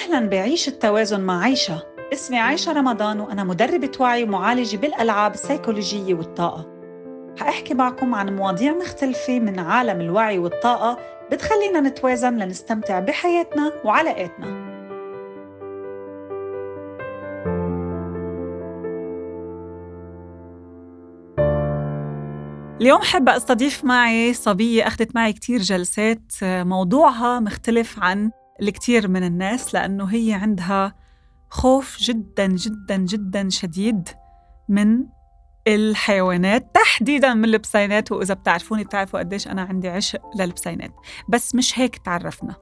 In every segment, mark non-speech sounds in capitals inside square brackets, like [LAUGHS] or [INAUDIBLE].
أهلا بعيش التوازن مع عيشة. اسمي عايشة رمضان وأنا مدربة وعي ومعالجة بالألعاب السيكولوجية والطاقة. حأحكي معكم عن مواضيع مختلفة من عالم الوعي والطاقة بتخلينا نتوازن لنستمتع بحياتنا وعلاقاتنا. اليوم حابة أستضيف معي صبية أخذت معي كتير جلسات موضوعها مختلف عن الكثير من الناس لأنه هي عندها خوف جدا جدا جدا شديد من الحيوانات تحديدا من البسينات. وإذا بتعرفوني بتعرفوا قديش أنا عندي عشق للبسينات. بس مش هيك تعرفنا.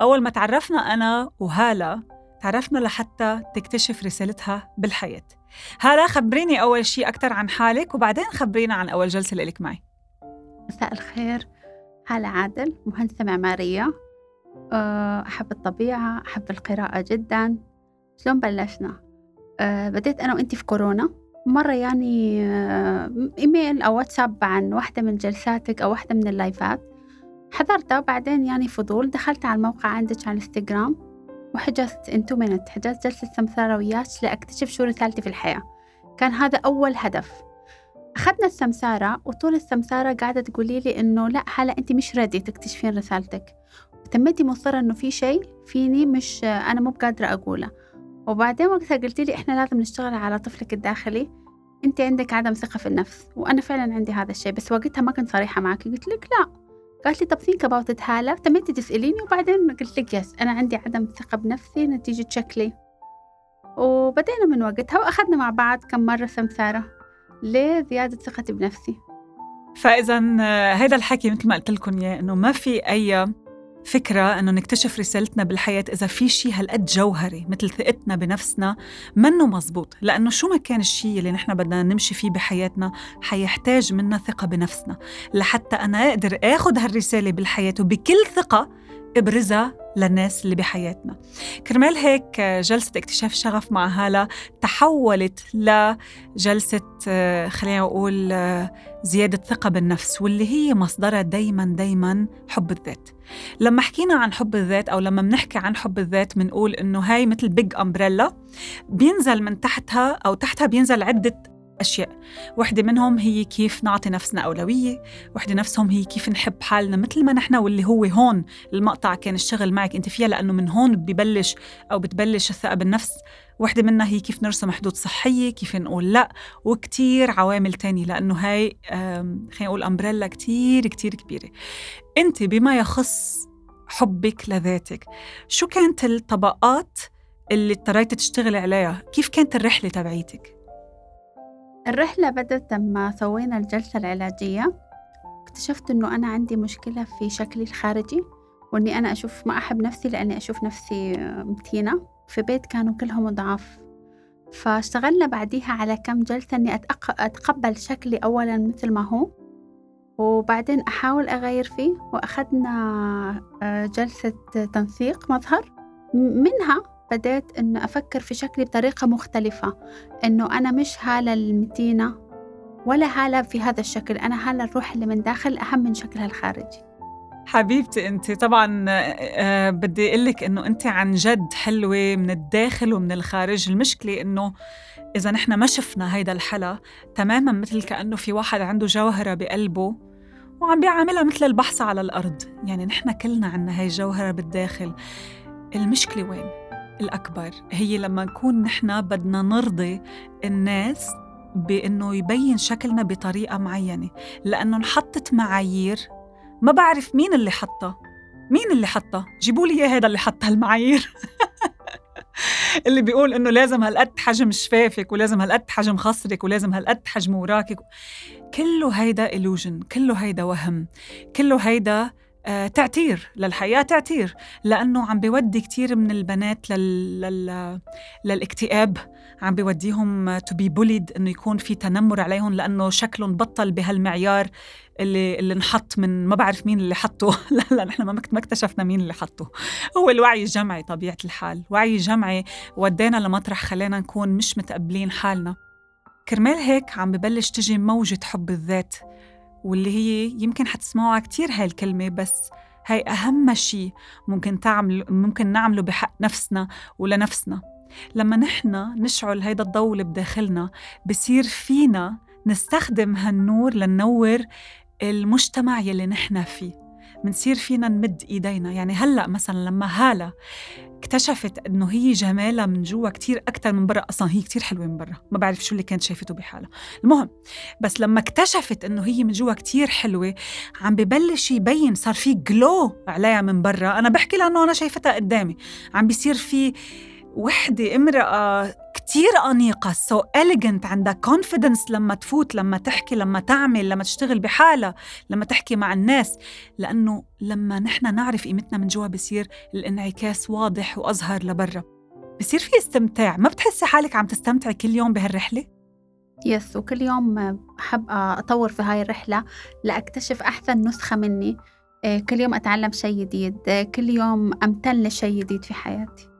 أول ما تعرفنا أنا وهالة تعرفنا لحتى تكتشف رسالتها بالحياة. هالة خبريني أول شيء أكثر عن حالك وبعدين خبرينا عن أول جلسة لك معي. مساء الخير. هالة عادل مهندسة معمارية. أحب الطبيعة أحب القراءة جدا. شلون بلشنا؟ أه بديت أنا وإنتي في كورونا. مرة يعني أه إيميل أو واتساب عن واحدة من جلساتك أو واحدة من اللايفات. حضرتها وبعدين يعني فضول دخلت على الموقع عندك على الإنستغرام وحجزت إنتو منت. حجزت جلسة سمسارة وياك لأكتشف شو رسالتي في الحياة. كان هذا أول هدف. أخذنا السمسارة وطول السمسارة قاعدة تقولي لي إنه لأ هلا أنت مش ready تكتشفين رسالتك. تميتي مصرة إنه في شيء فيني مش أنا مو بقادرة أقوله. وبعدين وقتها قلتي لي إحنا لازم نشتغل على طفلك الداخلي. أنت عندك عدم ثقة في النفس وأنا فعلا عندي هذا الشيء بس وقتها ما كنت صريحة معك. قلت لك لا. قالت لي طب think about it هالة تميتي تسأليني وبعدين قلت لك yes أنا عندي عدم ثقة بنفسي نتيجة شكلي. وبدينا من وقتها وأخذنا مع بعض كم مرة سمسارة لزيادة ثقتي بنفسي. فإذا هذا الحكي مثل ما قلت لكم إياه إنه ما في أي فكرة إنه نكتشف رسالتنا بالحياة إذا في شيء هالقد جوهري مثل ثقتنا بنفسنا منه مزبوط لأنه شو ما كان الشيء اللي نحن بدنا نمشي فيه بحياتنا حيحتاج منا ثقة بنفسنا. لحتى أنا أقدر آخذ هالرسالة بالحياة وبكل ثقة ابرزها للناس اللي بحياتنا. كرمال هيك جلسة اكتشاف شغف مع هالة تحولت لجلسة خلينا نقول زيادة ثقة بالنفس واللي هي مصدرها دايما دايما حب الذات. لما حكينا عن حب الذات أو لما بنحكي عن حب الذات بنقول إنه هاي مثل بيج أمبريلا بينزل من تحتها أو تحتها بينزل عدة أشياء. وحدة منهم هي كيف نعطي نفسنا أولوية وحدة نفسهم هي كيف نحب حالنا مثل ما نحن واللي هو هون المقطع كان الشغل معك أنت فيها لأنه من هون ببلش أو بتبلش الثقة بالنفس. وحدة منها هي كيف نرسم حدود صحية كيف نقول لأ وكتير عوامل تانية لأنه هاي خلينا نقول أمبريلا كتير كتير كبيرة. أنت بما يخص حبك لذاتك شو كانت الطبقات اللي اضطريتي تشتغلي عليها؟ كيف كانت الرحلة تبعيتك؟ الرحلة بدأت لما سوينا الجلسة العلاجية. اكتشفت إنه أنا عندي مشكلة في شكلي الخارجي وإني أنا أشوف ما أحب نفسي لأني أشوف نفسي متينة في بيت كانوا كلهم ضعاف. فاشتغلنا بعديها على كم جلسة إني أتقبل شكلي أولا مثل ما هو وبعدين أحاول أغير فيه. وأخذنا آه، جلسة تنسيق مظهر. منها بديت إنه أفكر في شكلي بطريقة مختلفة إنه أنا مش هالة المتينة ولا هالة في هذا الشكل أنا هالة الروح اللي من داخل أهم من شكلها الخارجي. حبيبتي انت طبعا آه بدي أقول لك إنه انت عن جد حلوة من الداخل ومن الخارج. المشكلة إنه إذا نحن ما شفنا هيدا الحلا تماما مثل كأنه في واحد عنده جوهرة بقلبه وعم بيعاملها مثل البحث على الأرض. يعني نحن كلنا عنا هاي الجوهرة بالداخل. المشكلة وين؟ الأكبر. هي لما نكون نحن بدنا نرضي الناس بأنه يبين شكلنا بطريقة معينة. لأنه انحطت معايير. ما بعرف مين اللي حطها. مين اللي حطها؟ جيبوا لي هذا اللي حط هالمعايير [LAUGHS] اللي بيقول إنه لازم هالقد حجم شفافك ولازم هالقد حجم خصرك ولازم هالقد حجم وراكك. كله هيدا illusion كله هيدا وهم كله هيدا تعتير للحياة تعتير لأنه عم بيودي كتير من البنات لل... لل... للاكتئاب. عم بيوديهم to be bullied إنه يكون في تنمر عليهم لأنه شكلهم بطل بهالمعيار اللي اللي انحط من ما بعرف مين اللي حطه. [LAUGHS] لا لا نحن ما اكتشفنا مين اللي حطه. هو الوعي الجمعي طبيعة الحال. وعي جمعي ودينا لمطرح خلينا نكون مش متقبلين حالنا. كرمال هيك عم ببلش تجي موجة حب الذات. واللي هي يمكن حتسمعوها كتير هاي الكلمة بس هاي أهم شيء ممكن تعمل ممكن نعمله بحق نفسنا ولنفسنا. لما نحن نشعل هيدا الضوء اللي بداخلنا بصير فينا نستخدم هالنور لننور المجتمع يلي نحن فيه. منصير فينا نمد إيدينا. يعني هلأ مثلا لما هالة اكتشفت إنه هي جمالها من جوا كتير أكثر من برا أصلا هي كتير حلوة من برا. ما بعرف شو اللي كانت شايفته بحالها. المهم بس لما اكتشفت إنه هي من جوا كتير حلوة عم ببلش يبين صار في جلو عليها من برا. أنا بحكي لها انه أنا شايفتها قدامي. عم بيصير في وحدة امرأة كتير أنيقة سو so elegant عندها confidence لما تفوت لما تحكي لما تعمل لما تشتغل بحالها لما تحكي مع الناس لأنه لما نحن نعرف قيمتنا من جوا بصير الانعكاس واضح وأظهر لبرا. بصير في استمتاع ما بتحسي حالك عم تستمتعي كل يوم بهالرحلة؟ يس وكل يوم بحب أطور في هاي الرحلة لأكتشف أحسن نسخة مني. آه، كل يوم أتعلم شيء جديد آه، كل يوم أمتن لشيء جديد في حياتي.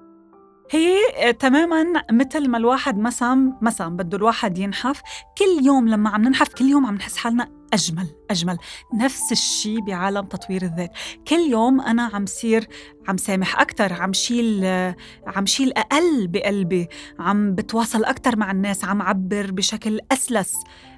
هي تماما مثل ما الواحد مثلا مثلا بده الواحد ينحف. كل يوم لما عم ننحف كل يوم عم نحس حالنا أجمل. أجمل. نفس الشيء بعالم تطوير الذات. كل يوم أنا عم صير عم سامح أكثر عم شيل عم شيل أقل بقلبي عم بتواصل أكثر مع الناس عم عبر بشكل أسلس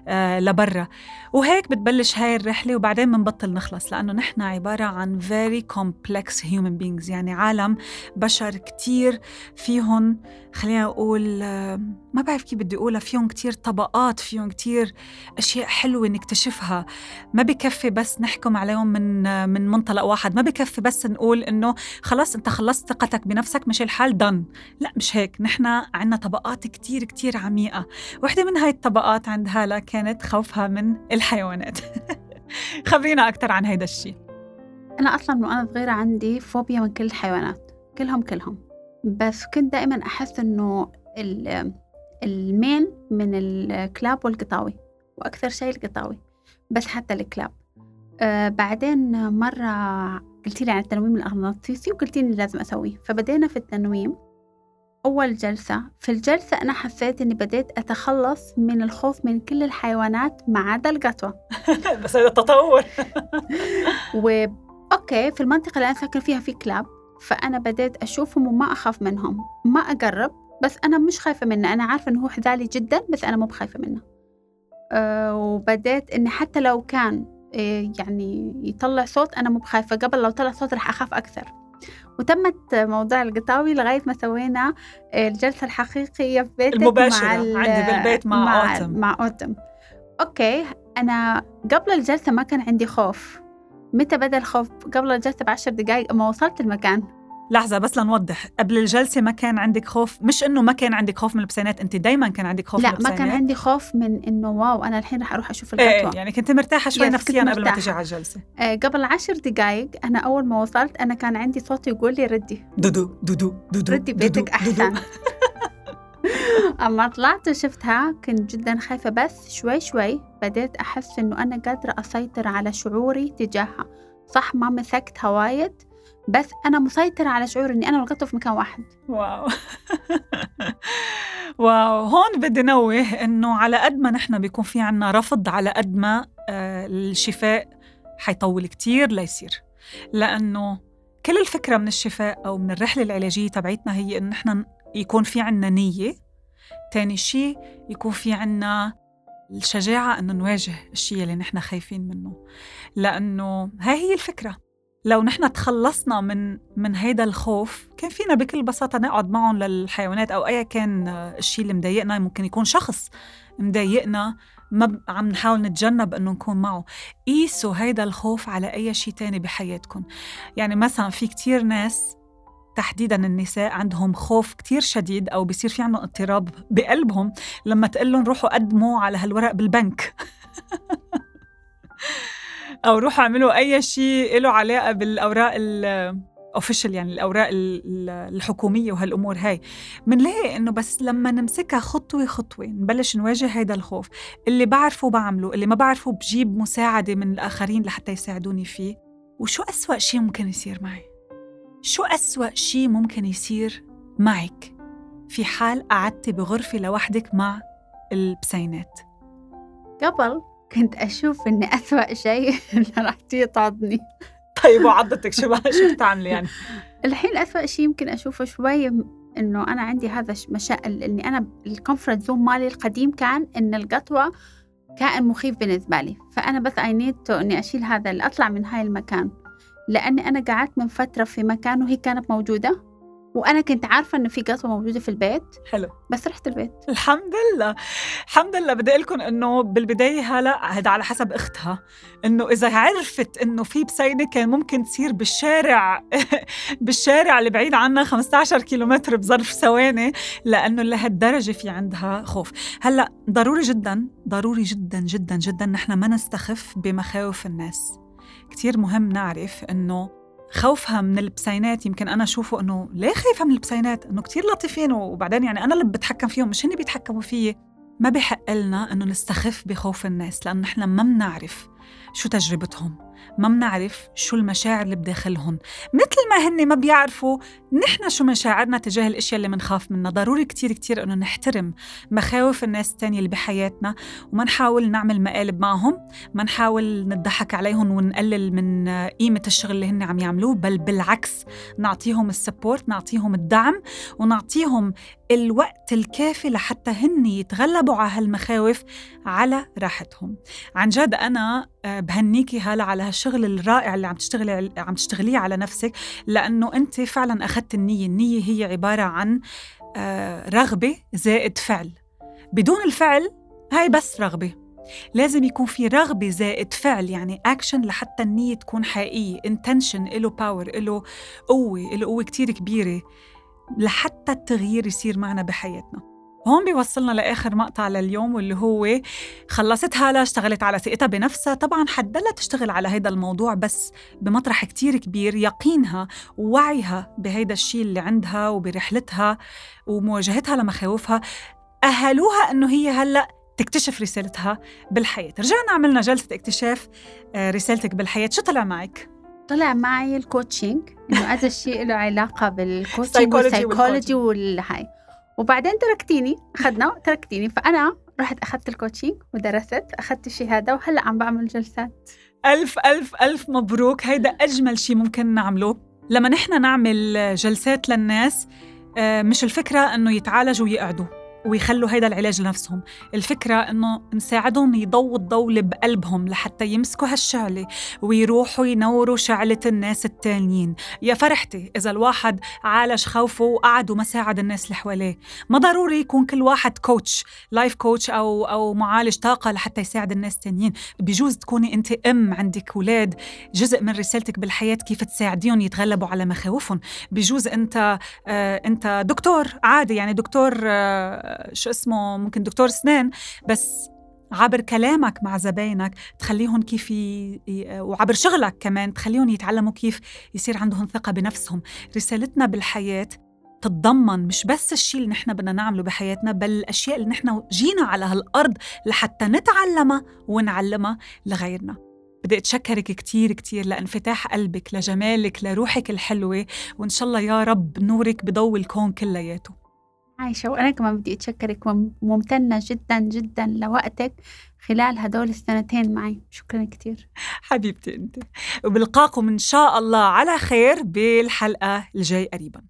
آه لبرا. وهيك بتبلش هاي الرحلة وبعدين بنبطل نخلص لأنه نحن عبارة عن very complex human beings. يعني عالم بشر كتير فيهم خلينا أقول آه ما بعرف كيف بدي أقولها فيهم كتير طبقات فيهم كتير أشياء حلوة نكتشفها. ما بكفي بس نحكم عليهم من من منطلق واحد. ما بكفي بس نقول إنه خلاص أنت خلصت ثقتك بنفسك مش الحال دن لا مش هيك. نحن عنا طبقات كتير كتير عميقة. واحدة من هاي الطبقات عند هالة كانت خوفها من الحيوانات. [LAUGHS] خبرينا أكثر عن هيدا الشيء أنا أصلا من وأنا صغيرة عندي فوبيا من كل الحيوانات كلهم كلهم. بس كنت دائما أحس إنه المين من الكلاب والقطاوي وأكثر شيء القطاوي. بس حتى الكلاب. آه بعدين مرة قلتي لي عن التنويم الأغناطيسي وقلتي لي لازم أسويه. فبدينا في التنويم أول جلسة. في الجلسة أنا حسيت إني بديت أتخلص من الخوف من كل الحيوانات ما عدا القطوة. [LAUGHS] بس هذا تطور. [LAUGHS] و okay في المنطقة اللي أنا ساكن فيها في كلاب فأنا بديت أشوفهم وما أخاف منهم. ما أقرب بس أنا مش خايفة منه. أنا عارفة إنه هو حذالي جدا بس أنا مو بخايفة منه. وبديت إني حتى لو كان أه يعني يطلع صوت أنا مو بخايفة قبل لو طلع صوت رح أخاف أكثر. وتمت موضوع القطاوي لغاية ما سوينا الجلسة الحقيقية في بيتك المباشرة مع عندي بالبيت مع, مع أوتم. مع أوتم. أوكي أنا قبل الجلسة ما كان عندي خوف. متى بدأ الخوف؟ قبل الجلسة بعشر دقايق ما وصلت المكان. لحظة بس لنوضح. قبل الجلسة ما كان عندك خوف؟ مش إنه ما كان عندك خوف من البسينات أنت دايما كان عندك خوف لا من البسينات ما كان عندي خوف من إنه واو أنا الحين رح أروح أشوف إيه القطوة يعني كنت مرتاحة شوي نفسيا قبل ما. تيجي على الجلسة. آه قبل عشر دقايق أنا أول ما وصلت أنا كان عندي صوت يقول لي ردي. دودو دودو دودو ردي بيتك دودو. أحسن. [LAUGHS] أما طلعت وشفتها كنت جدا خايفة بس شوي شوي بديت أحس إنه أنا قادرة أسيطر على شعوري تجاهها. صح ما مسكتها وايد بس أنا مسيطرة على شعوري إني أنا والقطة في مكان واحد. واو. [LAUGHS] واو. هون بدي نوه إنه على قد ما نحن بيكون في عنا رفض على قد ما آه، الشفاء حيطول كتير ليصير. لأنه كل الفكرة من الشفاء أو من الرحلة العلاجية تبعتنا هي انه نحن يكون في عنا نية. تاني شيء يكون في عنا الشجاعة إنه نواجه الشيء اللي نحن خايفين منه. لأنه هاي هي الفكرة. لو نحن تخلصنا من من هيدا الخوف كان فينا بكل بساطة نقعد معهم للحيوانات أو أي كان آه، الشيء اللي مضايقنا. ممكن يكون شخص مضايقنا ما عم نحاول نتجنب إنه نكون معه. قيسوا هيدا الخوف على أي شيء تاني بحياتكم يعني مثلا في كتير ناس تحديدا النساء عندهم خوف كتير شديد أو بصير في عندهم اضطراب بقلبهم لما تقول لهم روحوا قدموا على هالورق بالبنك. [LAUGHS] أو روحوا أعملوا أي شيء له علاقة بالأوراق الاوفيشال يعني الأوراق ال- ال- الحكومية وهالأمور هاي. منلاقي إنه بس لما نمسكها خطوة خطوة نبلش نواجه هيدا الخوف. اللي بعرفه بعمله اللي ما بعرفه بجيب مساعدة من الآخرين لحتى يساعدوني فيه. وشو أسوأ شيء ممكن يصير معي؟ شو أسوأ شيء ممكن يصير معك في حال قعدتي بغرفة لوحدك مع البسينات؟ قبل كنت أشوف إن أسوأ شيء [LAUGHS] إن راح تيجي تعضني طيب وعضتك شو شو بتعملي يعني؟ [LAUGHS] الحين أسوأ شيء يمكن أشوفه شوي إنه أنا عندي هذا مشاكل إني أنا ال comfort zone مالي القديم كان إن القطوة كائن مخيف بالنسبة لي. فأنا بس I need إني أشيل هذا اللي أطلع من هاي المكان. لأني أنا قعدت من فترة في مكان وهي كانت موجودة. وأنا كنت عارفة انه في قطوه موجودة في البيت حلو. بس رحت البيت. الحمد لله. الحمد لله. بدي أقول لكم إنه بالبداية هلا هذا على حسب أختها. إنه إذا عرفت إنه في بسينة كان ممكن تصير بالشارع [LAUGHS] بالشارع اللي بعيد عنا 15 كيلومتر بظرف ثواني لأنه لهالدرجة في عندها خوف. هلا ضروري جدا ضروري جدا جدا جدا نحن ما نستخف بمخاوف الناس. كتير مهم نعرف إنه خوفها من البسينات يمكن أنا أشوفه إنه ليه خايفة من البسينات؟ إنه كتير لطيفين وبعدين يعني أنا اللي بتحكم فيهم مش هن بيتحكموا فيي. ما بحق لنا إنه نستخف بخوف الناس لأنه نحن ما بنعرف. شو تجربتهم؟ ما بنعرف شو المشاعر اللي بداخلهم. مثل ما هن ما بيعرفوا نحن شو مشاعرنا تجاه الإشياء اللي بنخاف منها. ضروري كتير كتير إنه نحترم مخاوف الناس التانية اللي بحياتنا وما نحاول نعمل مقالب معهم ما نحاول نضحك عليهم ونقلل من قيمة الشغل اللي هن عم يعملوه بل بالعكس نعطيهم السبورت نعطيهم الدعم ونعطيهم الوقت الكافي لحتى هن يتغلبوا على هالمخاوف على راحتهم. عن جد أنا آه، بهنيكي هلا على هالشغل الرائع اللي عم تشتغلي عم تشتغليه على نفسك لأنه أنت فعلا أخذت النية. النية هي عبارة عن آه، رغبة زائد فعل. بدون الفعل هاي بس رغبة. لازم يكون في رغبة زائد فعل يعني أكشن لحتى النية تكون حقيقية. intention له power له قوة له قوة كتير كبيرة. لحتى التغيير يصير معنا بحياتنا. هون بيوصلنا لآخر مقطع لليوم واللي هو خلصت هالا اشتغلت على ثقتها بنفسها. طبعا حدلها تشتغل على هيدا الموضوع بس بمطرح كتير كبير يقينها ووعيها بهيدا الشيء اللي عندها وبرحلتها ومواجهتها لمخاوفها. أهلوها إنه هي هلأ تكتشف رسالتها بالحياة. رجعنا عملنا جلسة اكتشاف آه، رسالتك بالحياة. شو طلع معك؟ طلع معي ال coaching إنه هذا الشيء له علاقة بال coaching وال psychology والهاي. وبعدين تركتيني أخذنا تركتيني. فأنا رحت أخذت ال coaching ودرست أخذت الشهادة وهلأ عم بعمل جلسات. ألف ألف ألف مبروك. هيدا أجمل شيء ممكن نعمله. لما نحن نعمل جلسات للناس آه، مش الفكرة إنه يتعالجوا ويقعدوا. ويخلوا هيدا العلاج لنفسهم. الفكرة إنه نساعدهم يضووا الضوء بقلبهم لحتى يمسكوا هالشعلة ويروحوا ينوروا شعلة الناس التانيين. يا فرحتي إذا الواحد عالج خوفه وقعد وما ساعد الناس اللي حواليه. ما ضروري يكون كل واحد كوتش لايف كوتش أو, أو معالج طاقة لحتى يساعد الناس التانيين. بجوز تكوني أنت أم عندك أولاد جزء من رسالتك بالحياة كيف تساعديهم يتغلبوا على مخاوفهم. بجوز أنت آه أنت دكتور عادي يعني دكتور آه شو اسمه ممكن دكتور اسنان بس عبر كلامك مع زباينك تخليهم كيف ي... وعبر شغلك كمان تخليهم يتعلموا كيف يصير عندهم ثقة بنفسهم. رسالتنا بالحياة تتضمن مش بس الشيء اللي نحن بدنا نعمله بحياتنا بل الأشياء اللي نحن جينا على هالأرض لحتى نتعلمها ونعلمها لغيرنا. بدي أتشكرك كتير كتير لانفتاح قلبك لجمالك لروحك الحلوة وإن شاء الله يا رب نورك بضوء الكون كلياته. عايشة وأنا كمان بدي أتشكرك وممتنة جدا جدا لوقتك خلال هدول السنتين معي. شكرا كتير. حبيبتي أنت. وبلقاكم إن شاء الله على خير بالحلقة الجاي قريبا.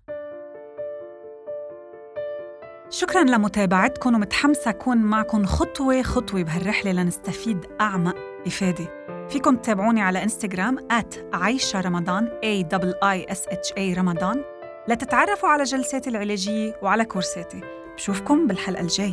شكرا لمتابعتكم ومتحمسة أكون معكم خطوة خطوة بهالرحلة لنستفيد أعمق إفادة. فيكم تتابعوني على إنستغرام عايشة رمضان A I S H A رمضان. لتتعرفوا على جلساتي العلاجية وعلى كورساتي. بشوفكم بالحلقة الجاي